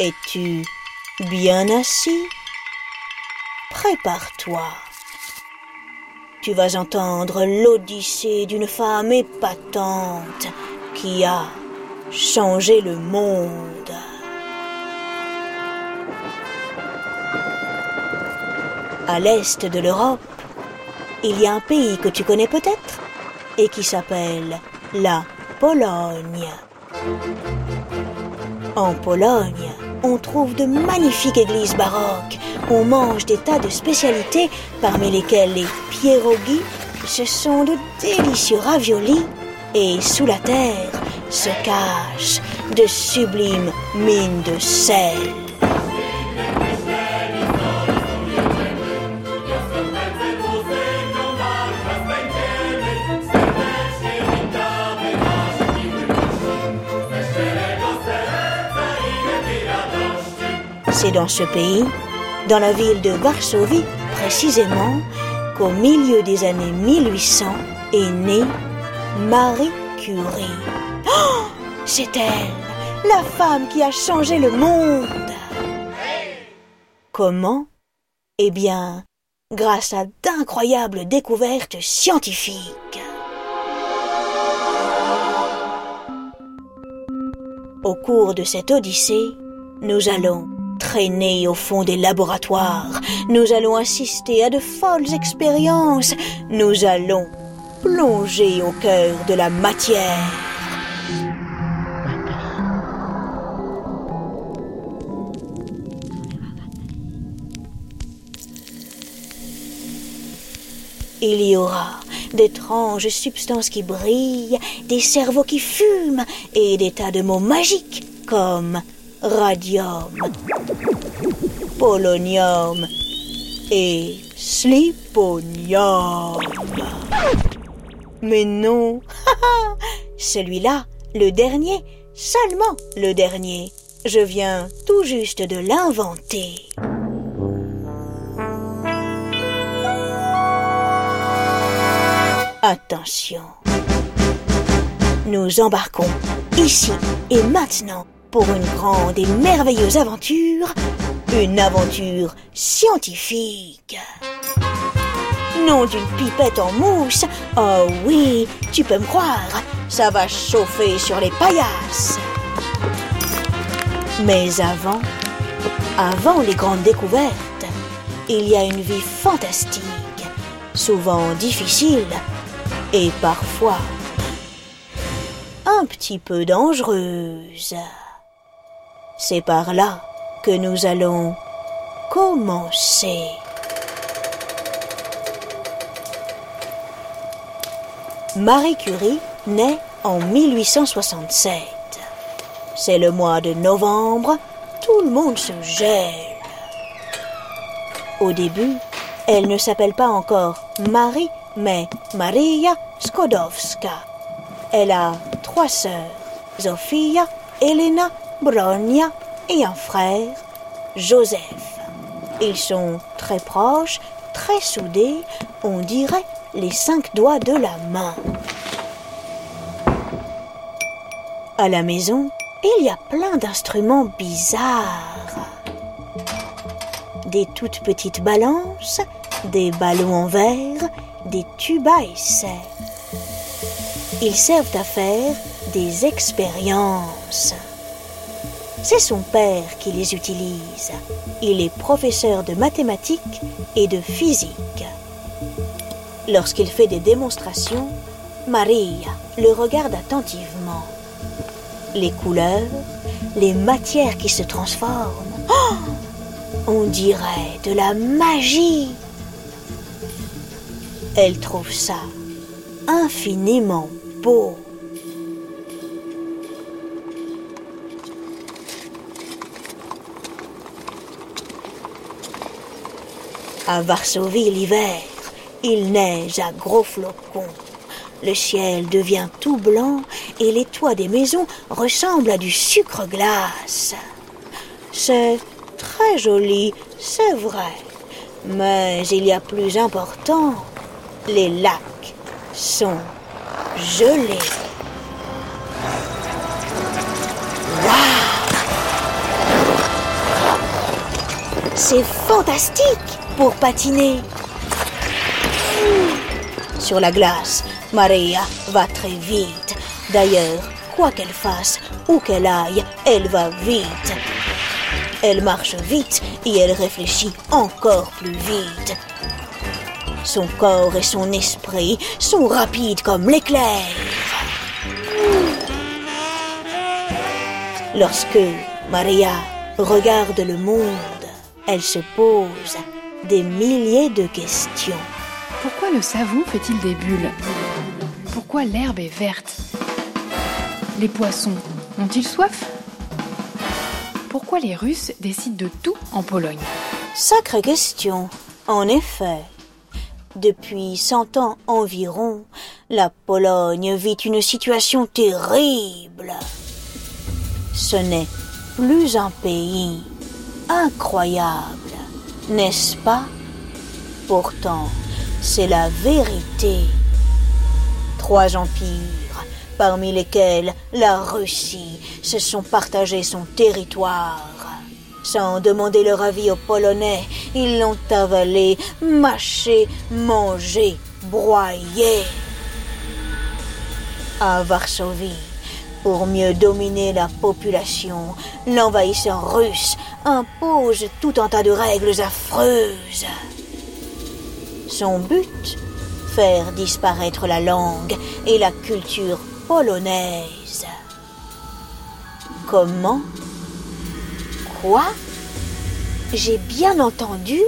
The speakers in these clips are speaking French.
Es-tu bien assis? Prépare-toi. Tu vas entendre l'odyssée d'une femme épatante qui a changé le monde. À l'est de l'Europe, il y a un pays que tu connais peut-être et qui s'appelle la Pologne. En Pologne, on trouve de magnifiques églises baroques. On mange des tas de spécialités, parmi lesquelles les pierogies. Ce sont de délicieux raviolis. Et sous la terre se cachent de sublimes mines de sel. Dans ce pays, dans la ville de Varsovie précisément, qu'au milieu des années 1800 est née Marie Curie. Oh, c'est elle, la femme qui a changé le monde. Comment? Eh bien, grâce à d'incroyables découvertes scientifiques. Au cours de cette odyssée, nous allons traîner au fond des laboratoires. Nous allons assister à de folles expériences. Nous allons plonger au cœur de la matière. Il y aura d'étranges substances qui brillent, des cerveaux qui fument et des tas de mots magiques comme radium, polonium et sliponium. Mais non, celui-là, le dernier, seulement le dernier. Je viens tout juste de l'inventer. Attention. Nous embarquons ici et maintenant pour une grande et merveilleuse aventure, une aventure scientifique. Non d'une pipette en mousse, oh oui, tu peux me croire, ça va chauffer sur les paillasses. Mais avant, avant les grandes découvertes, il y a une vie fantastique, souvent difficile et parfois un petit peu dangereuse. C'est par là que nous allons commencer. Marie Curie naît en 1867. C'est le mois de novembre, tout le monde se gèle. Au début, elle ne s'appelle pas encore Marie, mais Maria Skodowska. Elle a trois sœurs, Zofia, Elena Et un frère, Joseph. Ils sont très proches, très soudés, on dirait les cinq doigts de la main. À la maison, il y a plein d'instruments bizarres. Des toutes petites balances, des ballons en verre, des tubes à essai. Ils servent à faire des expériences. C'est son père qui les utilise. Il est professeur de mathématiques et de physique. Lorsqu'il fait des démonstrations, Maria le regarde attentivement. Les couleurs, les matières qui se transforment. Oh On dirait de la magie. Elle trouve ça infiniment beau. À Varsovie l'hiver, il neige à gros flocons. Le ciel devient tout blanc et les toits des maisons ressemblent à du sucre glace. C'est très joli, c'est vrai. Mais il y a plus important. Les lacs sont gelés. Waouh C'est fantastique pour patiner. Sur la glace, Maria va très vite. D'ailleurs, quoi qu'elle fasse, où qu'elle aille, elle va vite. Elle marche vite et elle réfléchit encore plus vite. Son corps et son esprit sont rapides comme l'éclair. Lorsque Maria regarde le monde, elle se pose des milliers de questions. Pourquoi le savon fait-il des bulles? Pourquoi l'herbe est verte? Les poissons ont-ils soif? Pourquoi les Russes décident de tout en Pologne? Sacrée question, en effet. Depuis cent ans environ, la Pologne vit une situation terrible. Ce n'est plus un pays incroyable, n'est-ce pas? Pourtant, c'est la vérité. Trois empires, parmi lesquels la Russie, se sont partagés son territoire. Sans demander leur avis aux Polonais, ils l'ont avalé, mâché, mangé, broyé. À Varsovie, pour mieux dominer la population, l'envahisseur russe impose tout un tas de règles affreuses. Son but Faire disparaître la langue et la culture polonaise. Comment? Quoi? J'ai bien entendu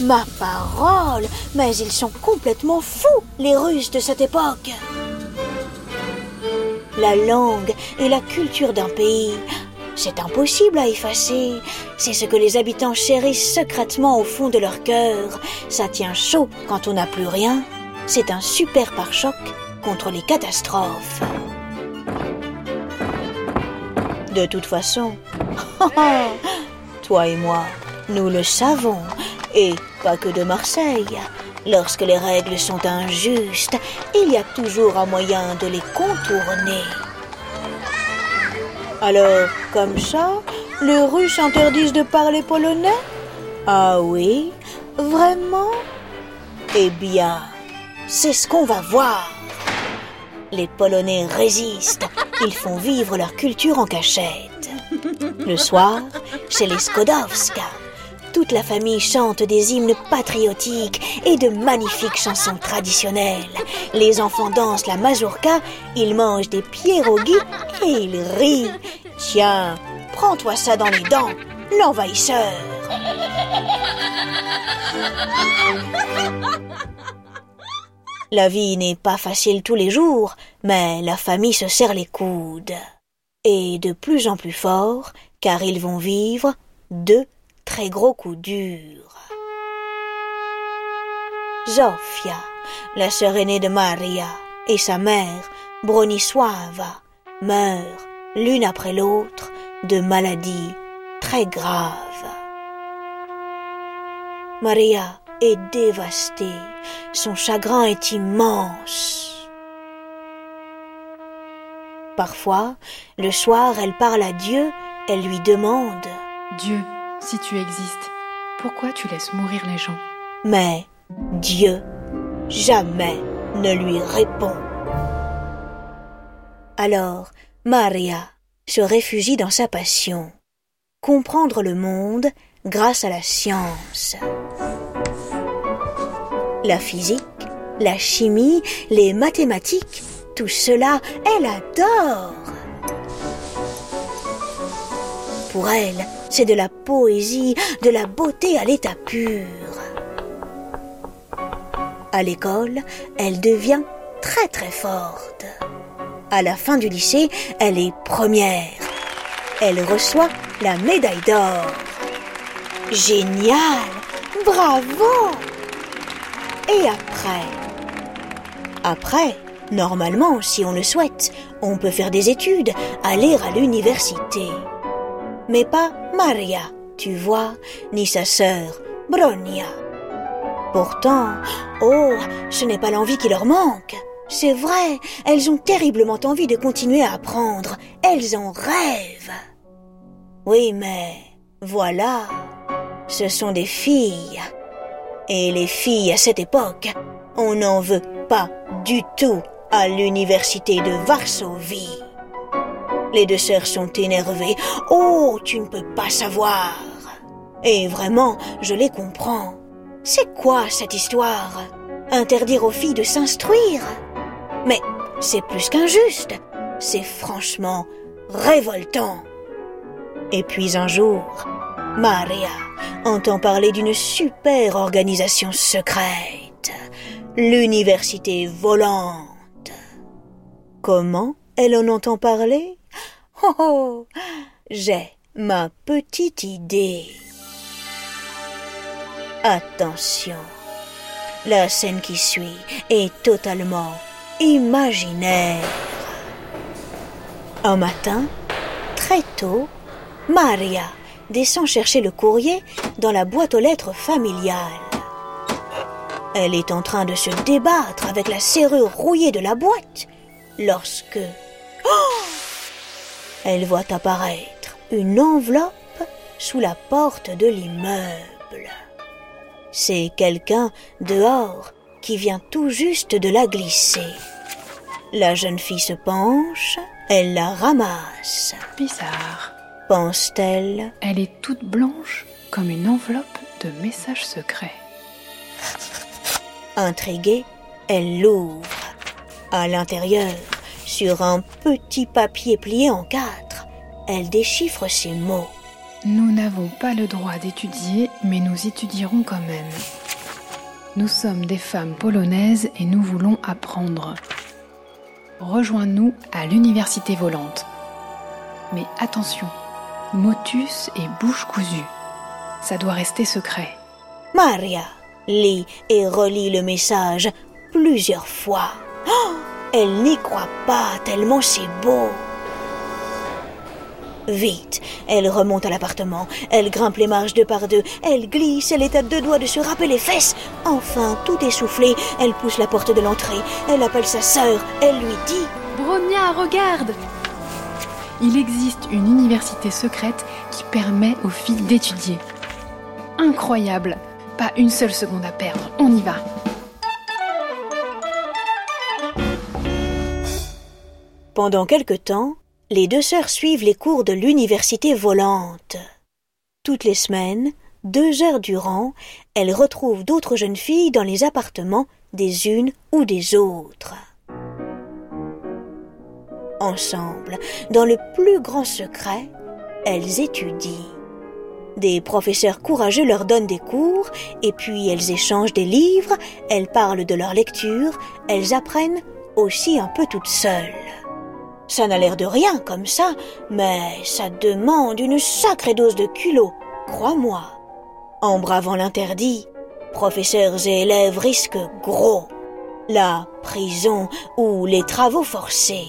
Ma parole Mais ils sont complètement fous, les Russes de cette époque La langue et la culture d'un pays, c'est impossible à effacer. C'est ce que les habitants chérissent secrètement au fond de leur cœur. Ça tient chaud quand on n'a plus rien. C'est un super pare-choc contre les catastrophes. De toute façon, toi et moi, nous le savons, et pas que de Marseille. Lorsque les règles sont injustes, il y a toujours un moyen de les contourner. Alors, comme ça, les Russes interdisent de parler polonais? Ah oui Vraiment? Eh bien, c'est ce qu'on va voir. Les Polonais résistent. Ils font vivre leur culture en cachette. Le soir, chez les Skodowska, toute la famille chante des hymnes patriotiques et de magnifiques chansons traditionnelles. Les enfants dansent la mazurka, ils mangent des pierogies et ils rient. Tiens, prends-toi ça dans les dents, l'envahisseur. La vie n'est pas facile tous les jours, mais la famille se serre les coudes. Et de plus en plus fort, car ils vont vivre deux très gros coups durs. Zofia, la sœur aînée de Maria, et sa mère, Bronisława, meurent l'une après l'autre de maladies très graves. Maria est dévastée, son chagrin est immense. Parfois, le soir, elle parle à Dieu, elle lui demande Dieu, si tu existes, pourquoi tu laisses mourir les gens? Mais Dieu jamais ne lui répond. Alors, Maria se réfugie dans sa passion, comprendre le monde grâce à la science. La physique, la chimie, les mathématiques, tout cela, elle adore. Pour elle, c'est de la poésie, de la beauté à l'état pur. À l'école, elle devient très très forte. À la fin du lycée, elle est première. Elle reçoit la médaille d'or. Génial Bravo Et après? Après, normalement, si on le souhaite, on peut faire des études, aller à l'université. Mais pas Maria, tu vois, ni sa sœur, Bronia. Pourtant, oh, ce n'est pas l'envie qui leur manque. C'est vrai, elles ont terriblement envie de continuer à apprendre. Elles en rêvent. Oui, mais voilà. ce sont des filles. Et les filles à cette époque, on n'en veut pas du tout à l'université de Varsovie. Les deux sœurs sont énervées. Oh, tu ne peux pas savoir. Et vraiment, je les comprends. C'est quoi cette histoire? Interdire aux filles de s'instruire? Mais c'est plus qu'injuste. C'est franchement révoltant. Et puis un jour, Maria entend parler d'une super organisation secrète, l'université volante. Comment elle en entend parler? Oh, oh j'ai ma petite idée. Attention, la scène qui suit est totalement imaginaire. Un matin, très tôt, Maria descend chercher le courrier dans la boîte aux lettres familiale. Elle est en train de se débattre avec la serrure rouillée de la boîte lorsque... Oh elle voit apparaître une enveloppe sous la porte de l'immeuble. C'est quelqu'un dehors qui vient tout juste de la glisser. La jeune fille se penche, elle la ramasse. Bizarre. Pense-t-elle Elle est toute blanche comme une enveloppe de messages secrets. Intriguée, elle l'ouvre. À l'intérieur, sur un petit papier plié en quatre, elle déchiffre ces mots. Nous n'avons pas le droit d'étudier, mais nous étudierons quand même. Nous sommes des femmes polonaises et nous voulons apprendre. Rejoins-nous à l'université volante. Mais attention, motus et bouche cousue. Ça doit rester secret. Maria lit et relit le message plusieurs fois. Oh, elle n'y croit pas tellement c'est beau. Vite, elle remonte à l'appartement, elle grimpe les marches deux par deux, elle glisse, elle est à deux doigts de se râper les fesses. Enfin, tout essoufflée, elle pousse la porte de l'entrée, elle appelle sa sœur, elle lui dit Bronia, regarde. Il existe une université secrète qui permet aux filles d'étudier. Incroyable. Pas une seule seconde à perdre, on y va Pendant quelque temps, les deux sœurs suivent les cours de l'université volante. Toutes les semaines, deux heures durant, elles retrouvent d'autres jeunes filles dans les appartements des unes ou des autres. Ensemble, dans le plus grand secret, elles étudient. Des professeurs courageux leur donnent des cours, et puis elles échangent des livres, elles parlent de leur lecture, elles apprennent aussi un peu toutes seules. Ça n'a l'air de rien comme ça, mais ça demande une sacrée dose de culot, crois-moi. En bravant l'interdit, professeurs et élèves risquent gros. La prison ou les travaux forcés.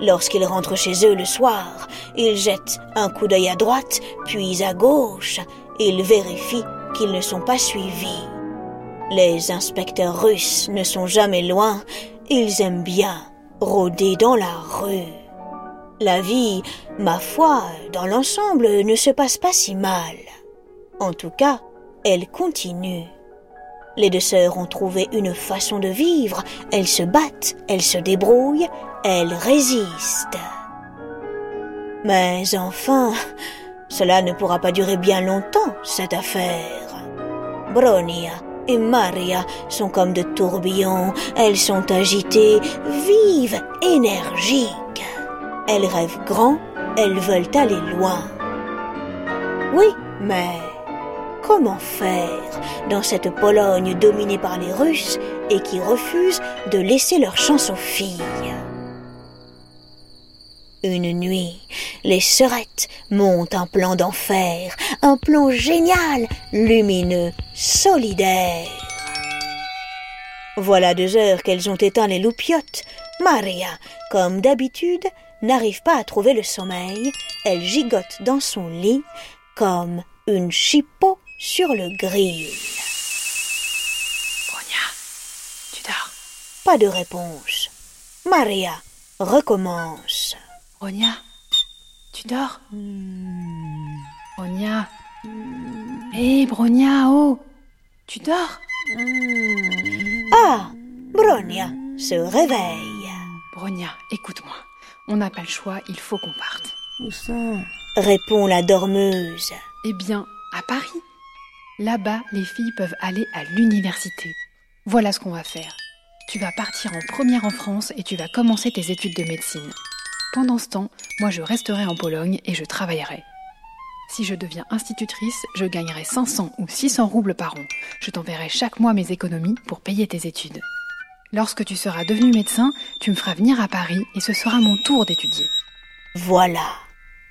Lorsqu'ils rentrent chez eux le soir, ils jettent un coup d'œil à droite, puis à gauche. Ils vérifient qu'ils ne sont pas suivis. Les inspecteurs russes ne sont jamais loin, ils aiment bien rôder dans la rue. La vie, ma foi, dans l'ensemble, ne se passe pas si mal. En tout cas, elle continue. Les deux sœurs ont trouvé une façon de vivre, elles se battent, elles se débrouillent, elles résistent. Mais enfin, cela ne pourra pas durer bien longtemps, cette affaire. Bronia et Maria sont comme de tourbillons, elles sont agitées, vives, énergiques. Elles rêvent grand, elles veulent aller loin. Oui, mais comment faire dans cette Pologne dominée par les Russes et qui refuse de laisser leur chance aux filles? Une nuit, les sœurettes montent un plan d'enfer, un plan génial, lumineux, solidaire. Voilà deux heures qu'elles ont éteint les loupiottes. Maria, comme d'habitude, n'arrive pas à trouver le sommeil. Elle gigote dans son lit comme une chipot sur le grill. Bronia, tu dors? Pas de réponse. Maria recommence. Bronia, tu dors? Bronia, Hé, Bronia, oh Tu dors? Ah, Bronia se réveille. Bronia, écoute-moi. On n'a pas le choix, il faut qu'on parte. Où ça Répond la dormeuse. Eh bien, à Paris. Là-bas, les filles peuvent aller à l'université. Voilà ce qu'on va faire. Tu vas partir en première en France et tu vas commencer tes études de médecine. Pendant ce temps, moi je resterai en Pologne et je travaillerai. Si je deviens institutrice, je gagnerai 500 ou 600 roubles par an. Je t'enverrai chaque mois mes économies pour payer tes études. Lorsque tu seras devenu médecin, tu me feras venir à Paris et ce sera mon tour d'étudier. Voilà,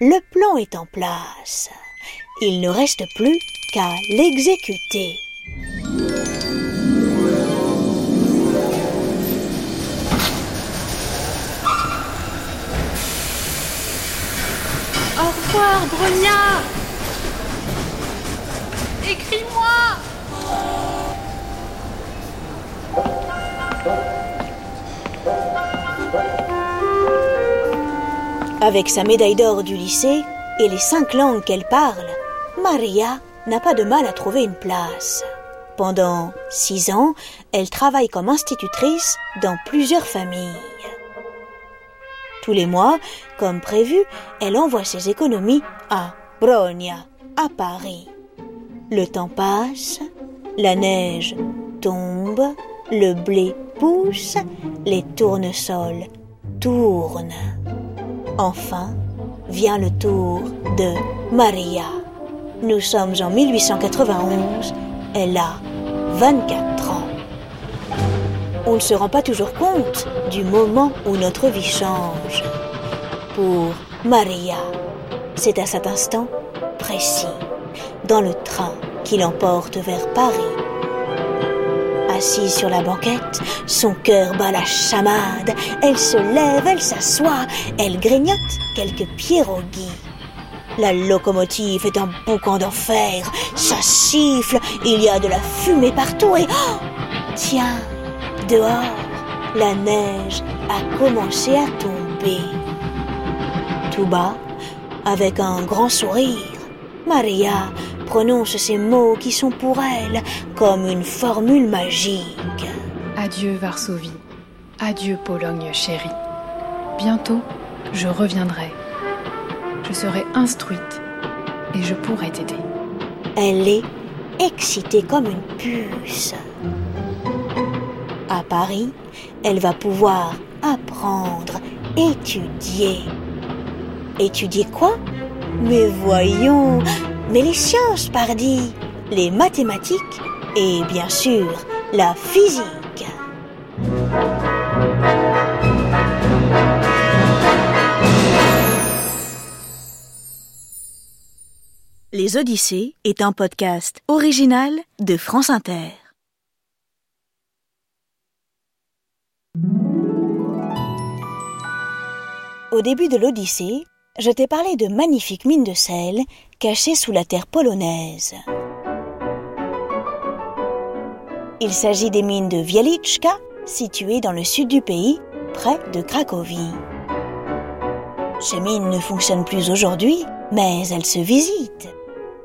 le plan est en place. Il ne reste plus qu'à l'exécuter. Écris-moi Avec sa médaille d'or du lycée et les cinq langues qu'elle parle, Maria n'a pas de mal à trouver une place. Pendant six ans, elle travaille comme institutrice dans plusieurs familles. Tous les mois, comme prévu, elle envoie ses économies à Bronia, à Paris. Le temps passe, la neige tombe, le blé pousse, les tournesols tournent. Enfin, vient le tour de Maria. Nous sommes en 1891, elle a 24 ans. On ne se rend pas toujours compte du moment où notre vie change. Pour Maria, c'est à cet instant précis, dans le train qui l'emporte vers Paris. Assise sur la banquette, son cœur bat la chamade. Elle se lève, elle s'assoit, elle grignote quelques pierogies. La locomotive est un boucan d'enfer, ça siffle, il y a de la fumée partout et... Oh Tiens, dehors, la neige a commencé à tomber. Tout bas, avec un grand sourire, Maria prononce ces mots qui sont pour elle comme une formule magique. Adieu Varsovie, adieu Pologne chérie. Bientôt, je reviendrai. Je serai instruite et je pourrai t'aider. Elle est excitée comme une puce. À Paris, elle va pouvoir apprendre, étudier. Étudier quoi? Mais voyons, mais les sciences, pardi, les mathématiques et bien sûr la physique. Les Odyssées est un podcast original de France Inter. Au début de l'Odyssée, je t'ai parlé de magnifiques mines de sel cachées sous la terre polonaise. Il s'agit des mines de Wieliczka, situées dans le sud du pays, près de Cracovie. Ces mines ne fonctionnent plus aujourd'hui, mais elles se visitent.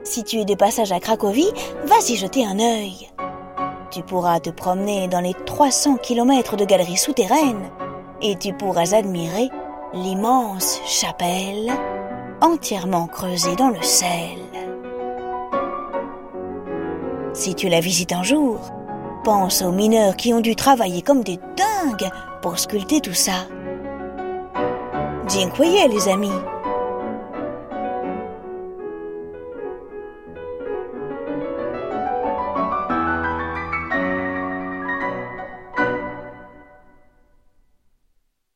Si tu es de passage à Cracovie, vas-y jeter un œil. Tu pourras te promener dans les 300 km de galeries souterraines et tu pourras admirer l'immense chapelle entièrement creusée dans le sel. Si tu la visites un jour, pense aux mineurs qui ont dû travailler comme des dingues pour sculpter tout ça. Dziękuję les amis.